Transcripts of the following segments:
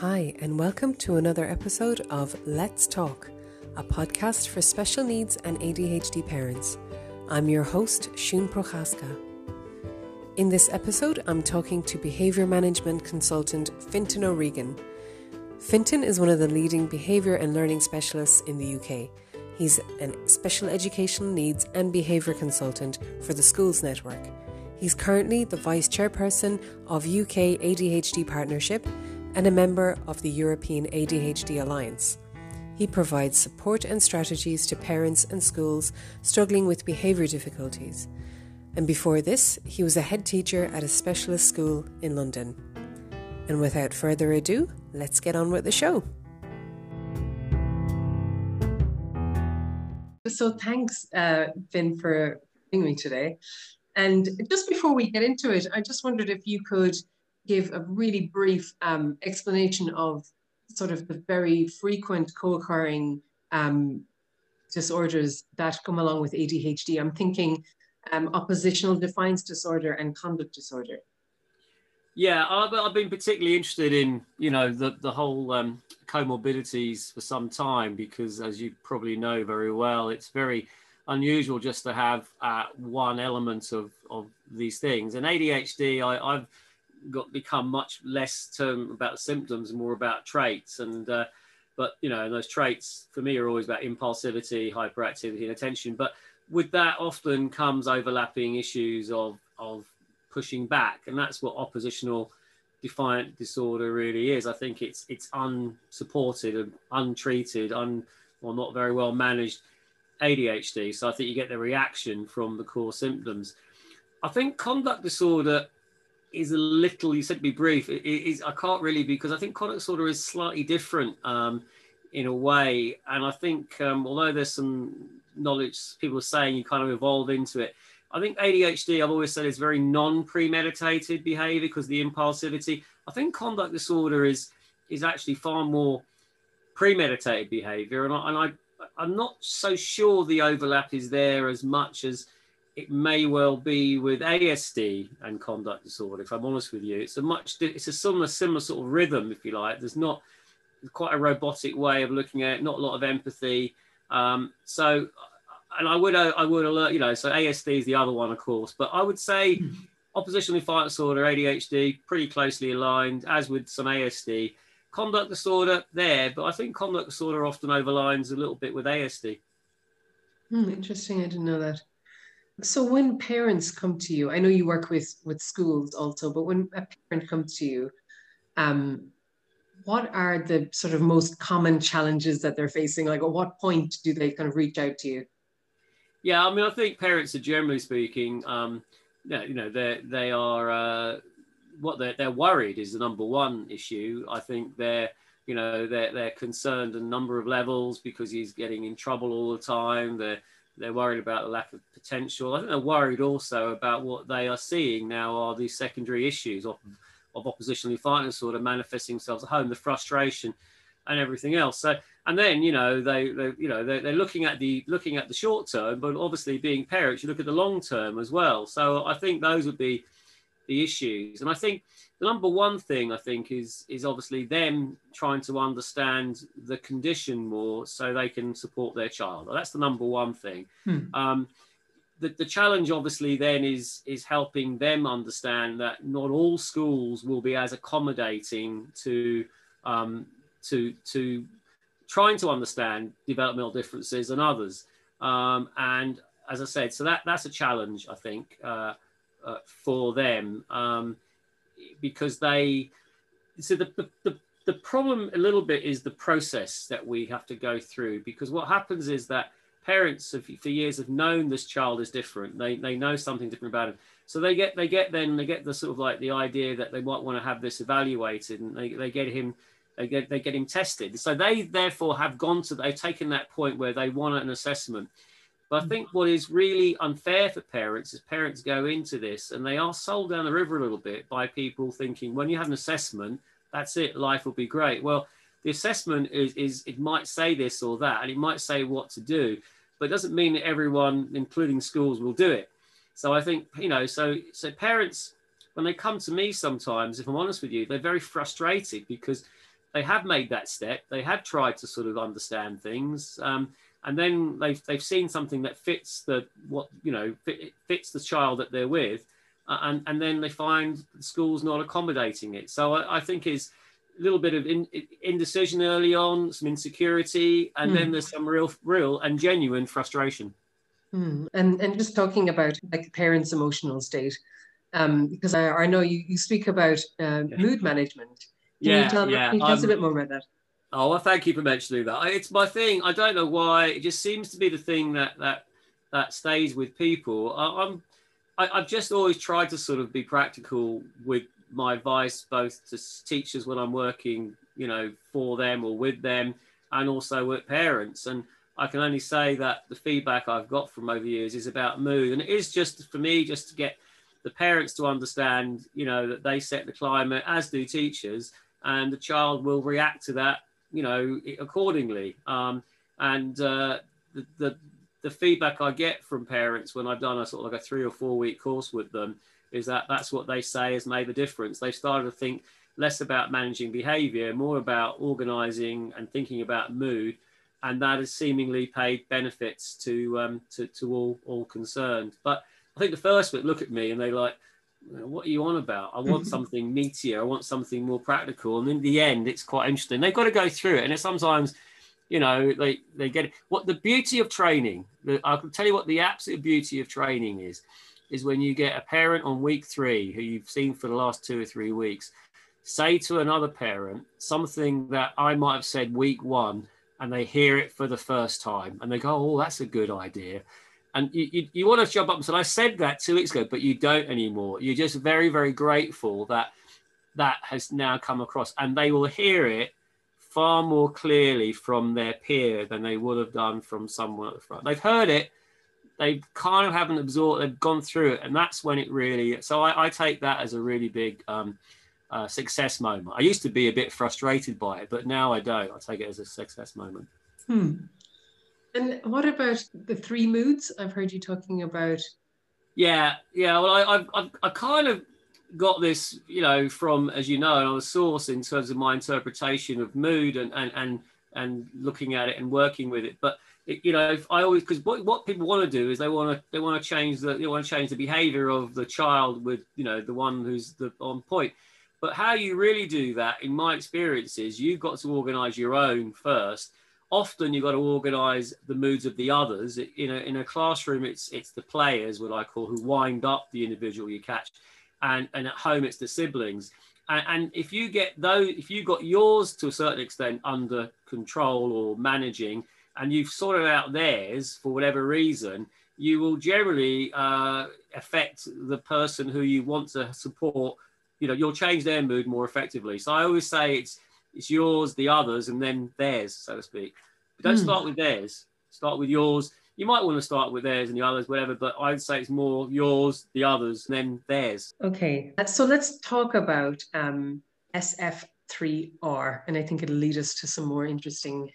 Hi, and welcome to another episode of Let's Talk, a podcast for special needs and ADHD parents. I'm your host, Shun Prochaska. In this episode, I'm talking to behaviour management consultant Fintan O'Regan. Fintan is one of the leading behaviour and learning specialists in the UK. He's a special educational needs and behaviour consultant for the Schools Network. He's currently the vice chairperson of UK ADHD Partnership and a member of the European ADHD Alliance. He provides support and strategies to parents and schools struggling with behaviour difficulties. And before this, he was a head teacher at a specialist school in London. And without further ado, let's get on with the show. So, thanks, uh, Finn, for being me today. And just before we get into it, I just wondered if you could give a really brief um, explanation of sort of the very frequent co-occurring um, disorders that come along with ADHD. I'm thinking um, oppositional defiance disorder and conduct disorder. Yeah, I've, I've, been particularly interested in you know the the whole um, comorbidities for some time because, as you probably know very well, it's very unusual just to have uh, one element of of these things. And ADHD, I, have got become much less term about symptoms more about traits. And uh, but you know, and those traits for me are always about impulsivity, hyperactivity, and attention. But with that often comes overlapping issues of of pushing back, and that's what oppositional defiant disorder really is. I think it's it's unsupported and untreated, un or not very well managed ADHD. So I think you get the reaction from the core symptoms. I think conduct disorder is a little. You said to be brief. It is I can't really because I think conduct disorder is slightly different um, in a way, and I think um, although there's some knowledge people are saying you kind of evolve into it. I think ADHD, I've always said, is very non-premeditated behavior because the impulsivity. I think conduct disorder is is actually far more premeditated behavior, and I, and I I'm not so sure the overlap is there as much as it may well be with ASD and conduct disorder. If I'm honest with you, it's a much it's a similar similar sort of rhythm, if you like. There's not quite a robotic way of looking at it, not a lot of empathy. Um, so, and I would I would alert you know. So ASD is the other one, of course, but I would say oppositional defiant disorder, ADHD, pretty closely aligned, as with some ASD. Conduct disorder there, but I think conduct disorder often overlines a little bit with ASD. Hmm, interesting. I didn't know that. So when parents come to you, I know you work with with schools also, but when a parent comes to you, um, what are the sort of most common challenges that they're facing? Like, at what point do they kind of reach out to you? Yeah, I mean, I think parents are generally speaking, um, you know, they they are uh, what they're they're worried is the number one issue. I think they're you know they're they're concerned a number of levels because he's getting in trouble all the time. They're they're worried about the lack of potential. I think they're worried also about what they are seeing now are these secondary issues of, of oppositional defiant of manifesting themselves at home, the frustration and everything else. So, and then you know they, they you know they're, they're looking at the looking at the short term, but obviously being parents, you look at the long term as well. So I think those would be the issues. And I think the number one thing I think is is obviously them trying to understand the condition more so they can support their child. That's the number one thing. Hmm. Um, the, the challenge obviously then is is helping them understand that not all schools will be as accommodating to um, to to trying to understand developmental differences and others. Um, and as I said, so that that's a challenge I think. Uh, uh, for them um, because they so the, the, the problem a little bit is the process that we have to go through because what happens is that parents have, for years have known this child is different. They, they know something different about him. So they get they get then they get the sort of like the idea that they might want to have this evaluated and they, they get him they get they get him tested. So they therefore have gone to they've taken that point where they want an assessment but I think what is really unfair for parents is parents go into this and they are sold down the river a little bit by people thinking when you have an assessment, that's it, life will be great. Well, the assessment is, is it might say this or that, and it might say what to do, but it doesn't mean that everyone, including schools, will do it. So I think, you know, so so parents, when they come to me sometimes, if I'm honest with you, they're very frustrated because they have made that step. They have tried to sort of understand things. Um, and then they've, they've seen something that fits the what you know fit, fits the child that they're with uh, and, and then they find the school's not accommodating it so i, I think is a little bit of in, indecision early on some insecurity and mm. then hmm. there's some real real and genuine frustration mm. and and just talking about like the parents emotional state um, because I, I know you, you speak about uh, yeah. mood management can yeah, you tell, yeah. can you tell us a bit more about that Oh, well, thank you for mentioning that. It's my thing. I don't know why. It just seems to be the thing that that that stays with people. I, I'm I, I've just always tried to sort of be practical with my advice, both to teachers when I'm working, you know, for them or with them, and also with parents. And I can only say that the feedback I've got from over the years is about mood, and it is just for me just to get the parents to understand, you know, that they set the climate, as do teachers, and the child will react to that you know, accordingly. Um, and uh, the, the, the feedback I get from parents when I've done a sort of like a three or four week course with them is that that's what they say has made the difference. They've started to think less about managing behavior, more about organizing and thinking about mood. And that has seemingly paid benefits to, um, to, to all, all concerned. But I think the first bit look at me and they like, what are you on about? I want something meatier. I want something more practical. And in the end, it's quite interesting. They've got to go through it. And it's sometimes, you know, they, they get it. What the beauty of training, the, I can tell you what the absolute beauty of training is, is when you get a parent on week three who you've seen for the last two or three weeks, say to another parent something that I might have said week one, and they hear it for the first time and they go, oh, that's a good idea and you, you, you, want to jump up and say, I said that two weeks ago, but you don't anymore. You're just very, very grateful that that has now come across and they will hear it far more clearly from their peer than they would have done from someone at the front. They've heard it, they kind of haven't absorbed, they've gone through it. And that's when it really, so I, I take that as a really big um, uh, success moment. I used to be a bit frustrated by it, but now I don't. I take it as a success moment. Hmm. And what about the three moods? I've heard you talking about. Yeah, yeah. Well, I, I've, I've, I kind of got this, you know, from as you know, another source in terms of my interpretation of mood and and and and looking at it and working with it. But it, you know, I always because what, what people want to do is they want to they want to change the they want to change the behavior of the child with you know the one who's the on point. But how you really do that, in my experience, is you've got to organise your own first often you've got to organize the moods of the others. In a, in a classroom it's it's the players what i call who wind up the individual you catch and and at home it's the siblings. And, and if you get those if you got yours to a certain extent under control or managing and you've sorted out theirs for whatever reason you will generally uh, affect the person who you want to support. You know you'll change their mood more effectively. So i always say it's it's yours, the others, and then theirs, so to speak. But don't mm. start with theirs. Start with yours. You might want to start with theirs and the others, whatever, but I'd say it's more yours, the others, and then theirs. Okay. So let's talk about um, SF3R, and I think it'll lead us to some more interesting.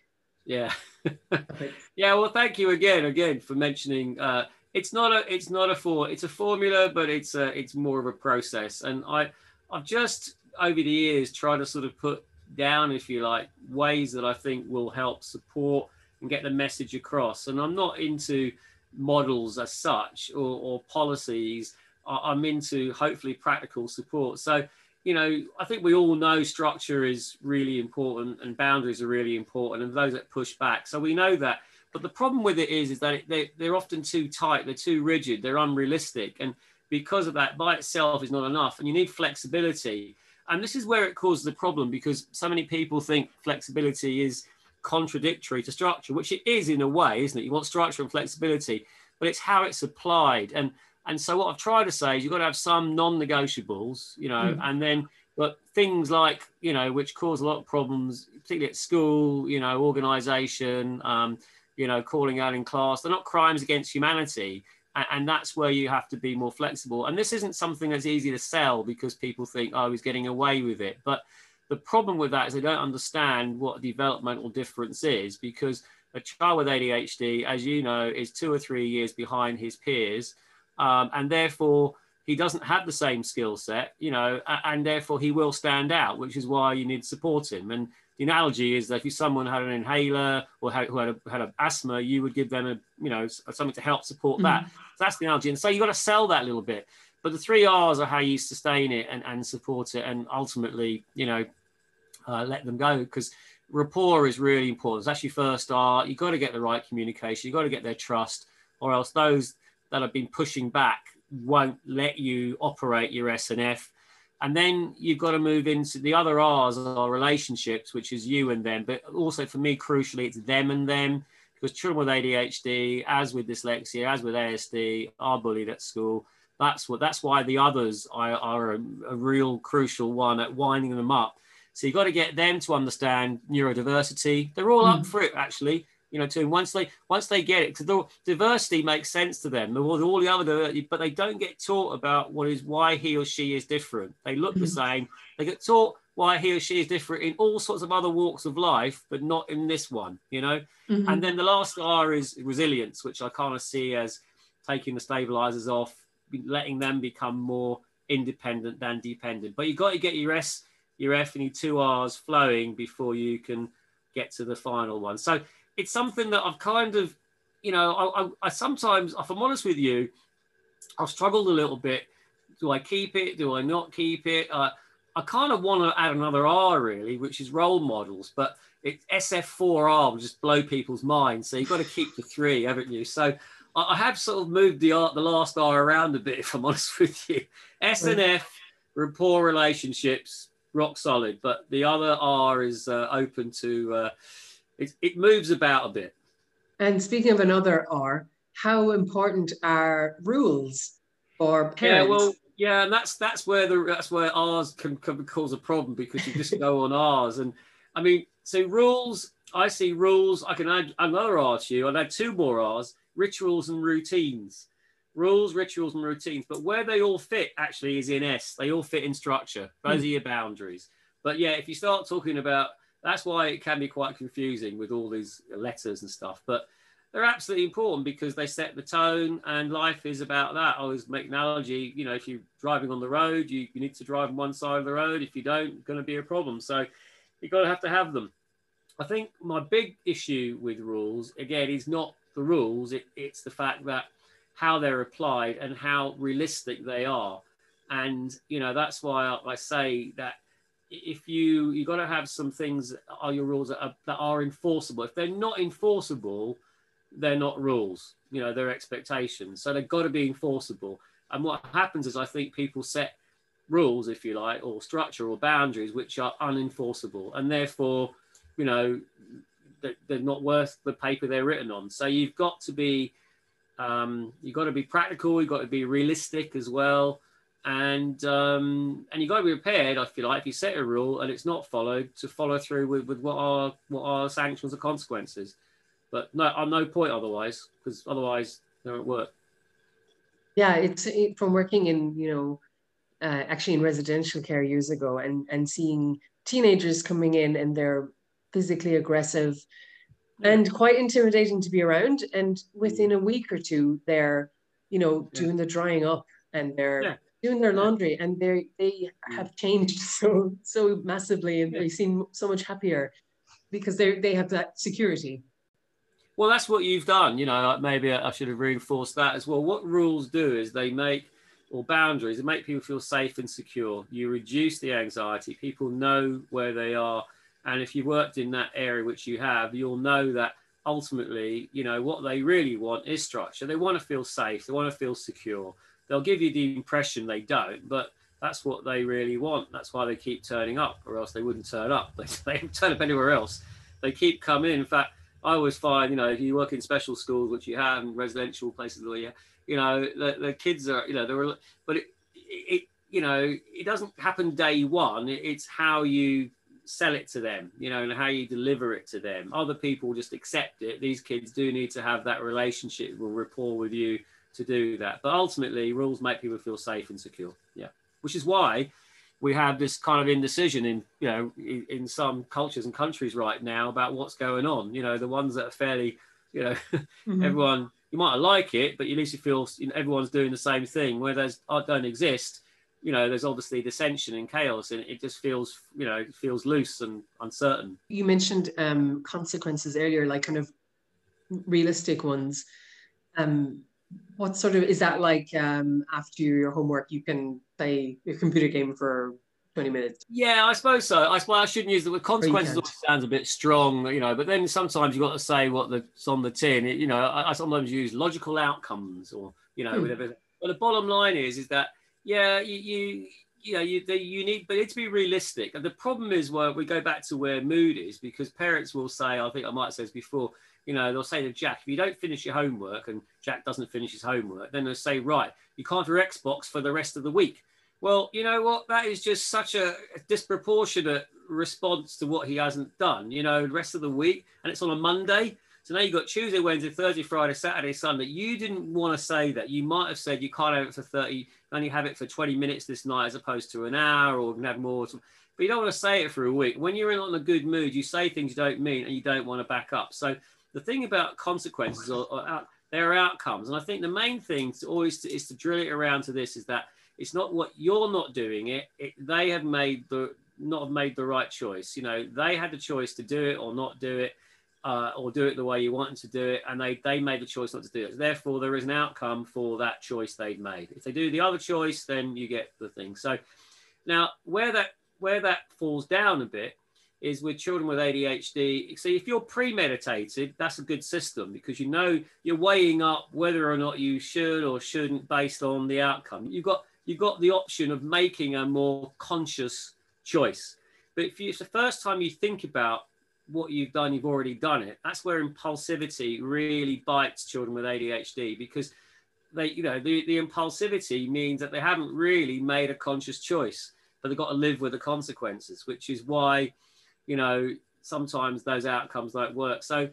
Yeah. yeah. Well, thank you again, again for mentioning. Uh, it's not a, it's not a for, it's a formula, but it's a, it's more of a process. And I, I've just over the years tried to sort of put down, if you like, ways that I think will help support and get the message across. And I'm not into models as such or, or policies. I'm into hopefully practical support. So, you know, I think we all know structure is really important and boundaries are really important and those that push back. So we know that. But the problem with it is, is that they, they're often too tight, they're too rigid, they're unrealistic. And because of that, by itself is not enough. And you need flexibility. And this is where it causes the problem because so many people think flexibility is contradictory to structure, which it is in a way, isn't it? You want structure and flexibility, but it's how it's applied. And and so what I've tried to say is you've got to have some non-negotiables, you know, mm. and then but things like you know which cause a lot of problems, particularly at school, you know, organisation, um, you know, calling out in class. They're not crimes against humanity, and that's where you have to be more flexible. And this isn't something that's easy to sell because people think, oh, he's getting away with it. But the problem with that is they don't understand what developmental difference is because a child with ADHD, as you know, is two or three years behind his peers. Um, and therefore, he doesn't have the same skill set, you know, and therefore he will stand out, which is why you need to support him. And the analogy is that if someone had an inhaler or had, who had, a, had a asthma, you would give them a, you know, something to help support that. Mm. That's the analogy. And so you've got to sell that little bit. But the three R's are how you sustain it and, and support it and ultimately, you know, uh, let them go because rapport is really important. It's actually first R. You've got to get the right communication. You've got to get their trust or else those that have been pushing back won't let you operate your SNF and then you've got to move into the other R's are relationships, which is you and them. But also for me, crucially, it's them and them because children with ADHD, as with dyslexia, as with ASD, are bullied at school. That's what. That's why the others are, are a, a real crucial one at winding them up. So you've got to get them to understand neurodiversity. They're all mm. up for it, actually you know, to once they once they get it, because the diversity makes sense to them. All, all the other, but they don't get taught about what is why he or she is different. They look mm-hmm. the same. They get taught why he or she is different in all sorts of other walks of life, but not in this one. You know, mm-hmm. and then the last R is resilience, which I kind of see as taking the stabilizers off, letting them become more independent than dependent. But you've got to get your S, your F, and your two R's flowing before you can get to the final one. So it's something that I've kind of, you know, I, I, I sometimes, if I'm honest with you, I've struggled a little bit. Do I keep it? Do I not keep it? Uh, I kind of want to add another R really, which is role models, but it, SF4R will just blow people's minds. So you've got to keep the three, haven't you? So I, I have sort of moved the art, the last R around a bit, if I'm honest with you. S and F, rapport relationships, rock solid, but the other R is uh, open to uh, it, it moves about a bit. And speaking of another R, how important are rules for parents? Yeah, well, yeah, and that's that's where the that's where R's can, can cause a problem because you just go on R's, and I mean, so rules. I see rules. I can add another R to you. I'd add two more R's: rituals and routines. Rules, rituals, and routines. But where they all fit actually is in S. They all fit in structure. Those mm. are your boundaries. But yeah, if you start talking about that's why it can be quite confusing with all these letters and stuff. But they're absolutely important because they set the tone and life is about that. I always make an analogy, you know, if you're driving on the road, you, you need to drive on one side of the road. If you don't, it's going to be a problem. So you've got to have to have them. I think my big issue with rules, again, is not the rules, it, it's the fact that how they're applied and how realistic they are. And, you know, that's why I, I say that if you you've got to have some things are your rules that are, that are enforceable. If they're not enforceable, they're not rules. You know, they're expectations. So they've got to be enforceable. And what happens is I think people set rules, if you like, or structure or boundaries which are unenforceable, and therefore, you know, they're not worth the paper they're written on. So you've got to be um, you've got to be practical. You've got to be realistic as well and um, and you've got to be prepared. I feel like if you set a rule and it's not followed, to follow through with, with what are what are sanctions or consequences. But no, I'm no point otherwise because otherwise they won't work. Yeah, it's it, from working in you know uh, actually in residential care years ago and and seeing teenagers coming in and they're physically aggressive and quite intimidating to be around. And within a week or two they're you know yeah. doing the drying up and they're yeah. doing their laundry and they they have changed so so massively and they seem so much happier because they they have that security well that's what you've done you know maybe i should have reinforced that as well what rules do is they make or boundaries they make people feel safe and secure you reduce the anxiety people know where they are and if you worked in that area which you have you'll know that ultimately you know what they really want is structure they want to feel safe they want to feel secure they'll give you the impression they don't, but that's what they really want. That's why they keep turning up, or else they wouldn't turn up. They, they turn up anywhere else. They keep coming. In fact, I always find, you know, if you work in special schools, which you have in residential places where you, you know, the, the kids are, you know, they're, but it, it, you know, it doesn't happen day one. It's how you sell it to them, you know, and how you deliver it to them. Other people just accept it. These kids do need to have that relationship or rapport with you to do that. But ultimately, rules make people feel safe and secure. Yeah, which is why we have this kind of indecision in you know in, in some cultures and countries right now about what's going on. You know, the ones that are fairly, you know, mm-hmm. everyone you might like it, but at least you feel you know, everyone's doing the same thing. Where there's don't exist, you know, there's obviously dissension and chaos, and it just feels, you know, feels loose and uncertain. You mentioned um, consequences earlier, like kind of realistic ones. Um, what sort of is that like? Um, after your homework, you can play a computer game for 20 minutes. Yeah, I suppose so. I suppose I shouldn't use the word consequences. sounds a bit strong, you know. But then sometimes you've got to say what that's on the tin. It, you know, I, I, sometimes use logical outcomes or you know hmm. whatever. But the bottom line is, is that yeah, you you, you know you the, you need, but it's to be realistic. And the problem is where we go back to where mood is because parents will say, I think I might have said this before. You know, they'll say to Jack, if you don't finish your homework and Jack doesn't finish his homework, then they'll say, right, you can't have your Xbox for the rest of the week well, you know what? That is just such a disproportionate response to what he hasn't done. You know, the rest of the week, and it's on a Monday. So now you've got Tuesday, Wednesday, Thursday, Friday, Saturday, Sunday. You didn't want to say that. You might have said you can't have it for 30, only have it for 20 minutes this night as opposed to an hour or have more. But you don't want to say it for a week. When you're in on a good mood, you say things you don't mean and you don't want to back up. So the thing about consequences or, or their outcomes, and I think the main thing to always to, is to drill it around to this is that it's not what you're not doing it, it they have made the not have made the right choice. You know, they had the choice to do it or not do it, uh, or do it the way you want to do it, and they they made the choice not to do it. Therefore, there is an outcome for that choice they've made. If they do the other choice, then you get the thing. So now where that where that falls down a bit is with children with ADHD. See, if you're premeditated, that's a good system because you know you're weighing up whether or not you should or shouldn't based on the outcome. You've got you've got the option of making a more conscious choice. But if, you, it's the first time you think about what you've done, you've already done it. That's where impulsivity really bites children with ADHD because they, you know, the, the impulsivity means that they haven't really made a conscious choice, but they've got to live with the consequences, which is why, you know, sometimes those outcomes don't work. So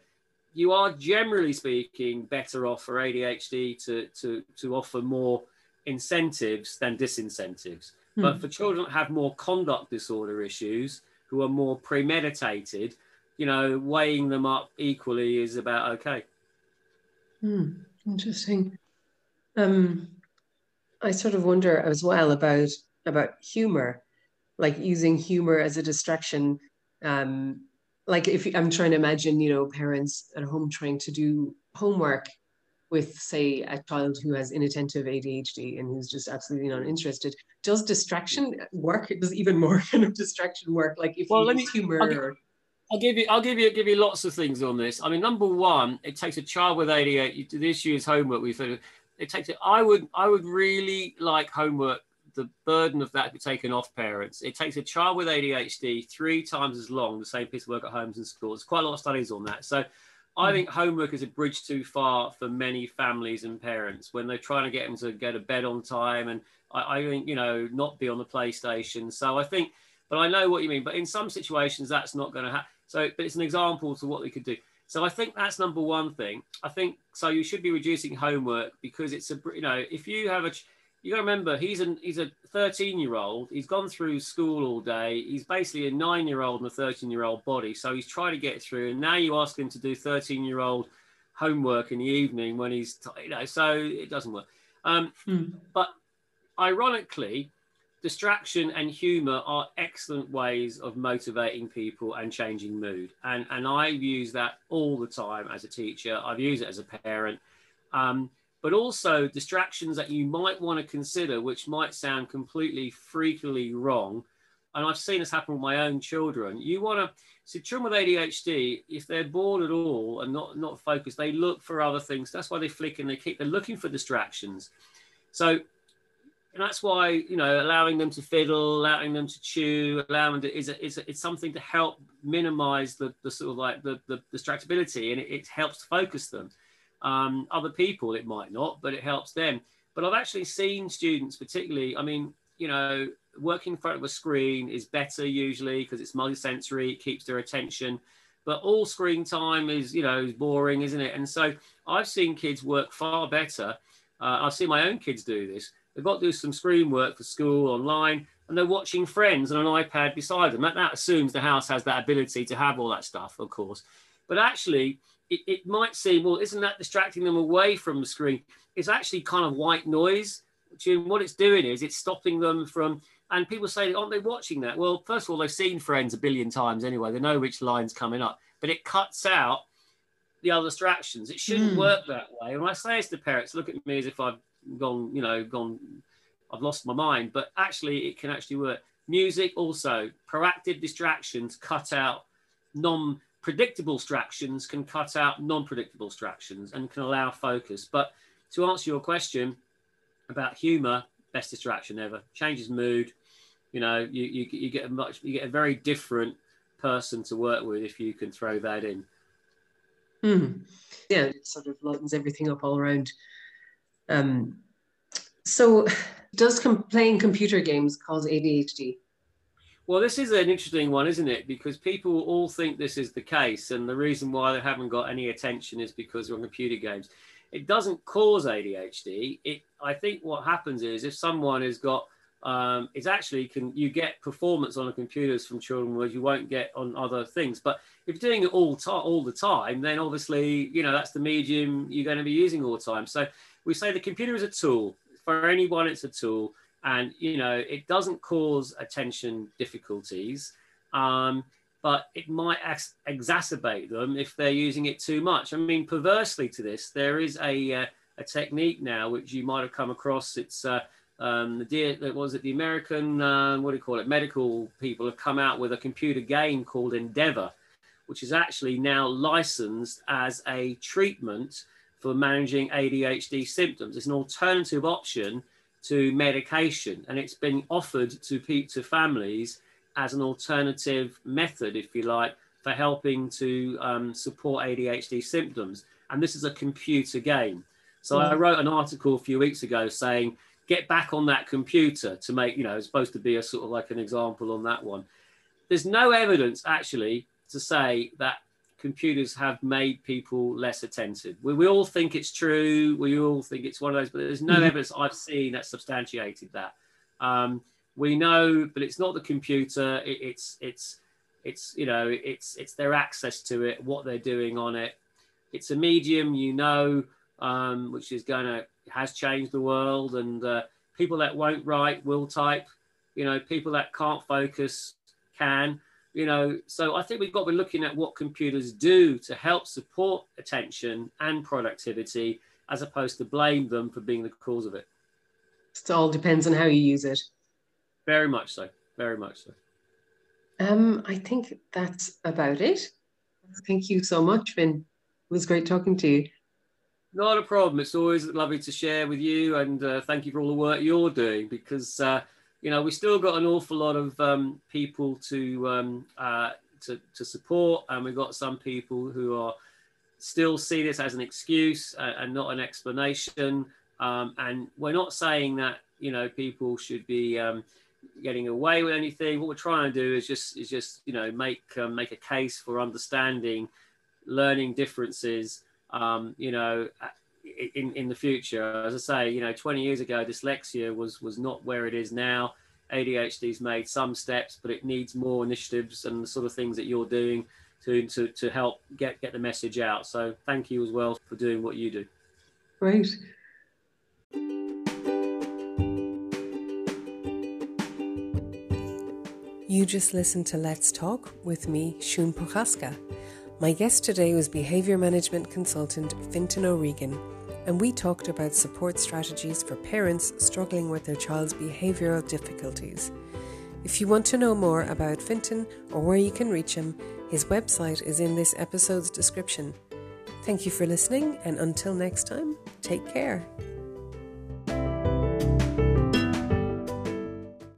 you are generally speaking better off for ADHD to to to offer more incentives than disincentives. Mm. But for children that have more conduct disorder issues, who are more premeditated, you know, weighing them up equally is about okay. Mm, interesting. Um, I sort of wonder as well about about humor, like using humor as a distraction. Um, like if I'm trying to imagine, you know, parents at home trying to do homework with, say, a child who has inattentive ADHD and who's just absolutely not interested, does distraction work? Does even more kind of distraction work? Like if well, you use humor. I'll, or... I'll give you, I'll give you, give you lots of things on this. I mean, number one, it takes a child with ADHD. The issue is homework. We said it takes it. I would, I would really like homework. The burden of that to be taken off parents. It takes a child with ADHD three times as long the same piece of work at homes and schools. There's Quite a lot of studies on that. So I hmm. think homework is a bridge too far for many families and parents when they're trying to get them to go to bed on time and I, I, think, you know, not be on the PlayStation. So I think, but I know what you mean. But in some situations, that's not going to happen. So, but it's an example to what we could do. So I think that's number one thing. I think so. You should be reducing homework because it's a, you know, if you have a, you got to remember he's an he's a 13 year old he's gone through school all day. He's basically a nine year old and a 13 year old body. So he's trying to get through and now you ask him to do 13 year old homework in the evening when he's you know so it doesn't work. Um, hmm. but ironically distraction and humor are excellent ways of motivating people and changing mood. And and i use that all the time as a teacher. I've used it as a parent. Um, but also distractions that you might want to consider, which might sound completely freakily wrong. And I've seen this happen with my own children. You want to see children with ADHD, if they're bored at all and not not focused, they look for other things. That's why they flick and they keep they're looking for distractions. So and that's why you know allowing them to fiddle, allowing them to chew, allowing them to is a, is a, it's something to help minimize the, the sort of like the, the distractibility, and it, it helps focus them. Um, other people, it might not, but it helps them. But I've actually seen students, particularly, I mean, you know, working in front of a screen is better usually because it's multisensory, it keeps their attention. But all screen time is, you know, is boring, isn't it? And so I've seen kids work far better. Uh, I've seen my own kids do this. They've got to do some screen work for school online, and they're watching Friends on an iPad beside them. That, that assumes the house has that ability to have all that stuff, of course. But actually, it, it might seem, well, isn't that distracting them away from the screen? It's actually kind of white noise. what it's doing is it's stopping them from. And people say, aren't they watching that? Well, first of all, they've seen Friends a billion times anyway. They know which line's coming up, but it cuts out the other distractions. It shouldn't mm. work that way. And when I say this to parents, look at me as if I've gone, you know, gone, I've lost my mind. But actually, it can actually work. Music also, proactive distractions cut out non predictable distractions, can cut out non predictable distractions and can allow focus. But to answer your question about humor, best distraction ever, changes mood. You know, you, you, you get a much, you get a very different person to work with if you can throw that in. Mm. Yeah, it sort of lightens everything up all around. Um, so, does com- playing computer games cause ADHD? Well, this is an interesting one, isn't it? Because people all think this is the case, and the reason why they haven't got any attention is because they're on computer games. It doesn't cause ADHD. It, I think, what happens is if someone has got um, it's actually can you get performance on the computers from children where you won't get on other things. But if you're doing it all to- all the time, then obviously you know that's the medium you're going to be using all the time. So we say the computer is a tool for anyone. It's a tool, and you know it doesn't cause attention difficulties. Um, but it might ex- exacerbate them if they're using it too much. I mean, perversely to this, there is a, uh, a technique now which you might have come across. It's uh, um, the was it the American uh, what do you call it medical people have come out with a computer game called Endeavor, which is actually now licensed as a treatment for managing ADHD symptoms. It's an alternative option to medication, and it's been offered to to families as an alternative method, if you like, for helping to um, support ADHD symptoms. And this is a computer game. So mm. I wrote an article a few weeks ago saying get back on that computer to make, you know, it's supposed to be a sort of like an example on that one. There's no evidence actually to say that computers have made people less attentive. We, we all think it's true. We all think it's one of those, but there's no mm-hmm. evidence I've seen that substantiated that. Um, we know, but it's not the computer. It, it's it's it's you know it's it's their access to it, what they're doing on it. It's a medium, you know, um, which is going to has changed the world, and uh, people that won't write will type. You know, people that can't focus can. You know, so I think we've got to be looking at what computers do to help support attention and productivity, as opposed to blame them for being the cause of it. It all depends on how you use it. Very much so. Very much so. Um, I think that's about it. Thank you so much, Finn. It was great talking to you. Not a problem. It's always lovely to share with you, and uh, thank you for all the work you're doing because uh, you know we still got an awful lot of um, people to, um, uh, to to support, and we've got some people who are still see this as an excuse uh, and not an explanation. Um, and we're not saying that you know people should be um, getting away with anything. What we're trying to do is just is just you know make um, make a case for understanding, learning differences um, you know, in, in the future. As I say, you know, 20 years ago, dyslexia was, was not where it is now. ADHD's made some steps, but it needs more initiatives and the sort of things that you're doing to, to, to help get, get the message out. So thank you as well for doing what you do. Great. You just listened to Let's Talk with me, Shun Prochaska. My guest today was behaviour management consultant Fintan O'Regan, and we talked about support strategies for parents struggling with their child's behavioural difficulties. If you want to know more about Fintan or where you can reach him, his website is in this episode's description. Thank you for listening, and until next time, take care.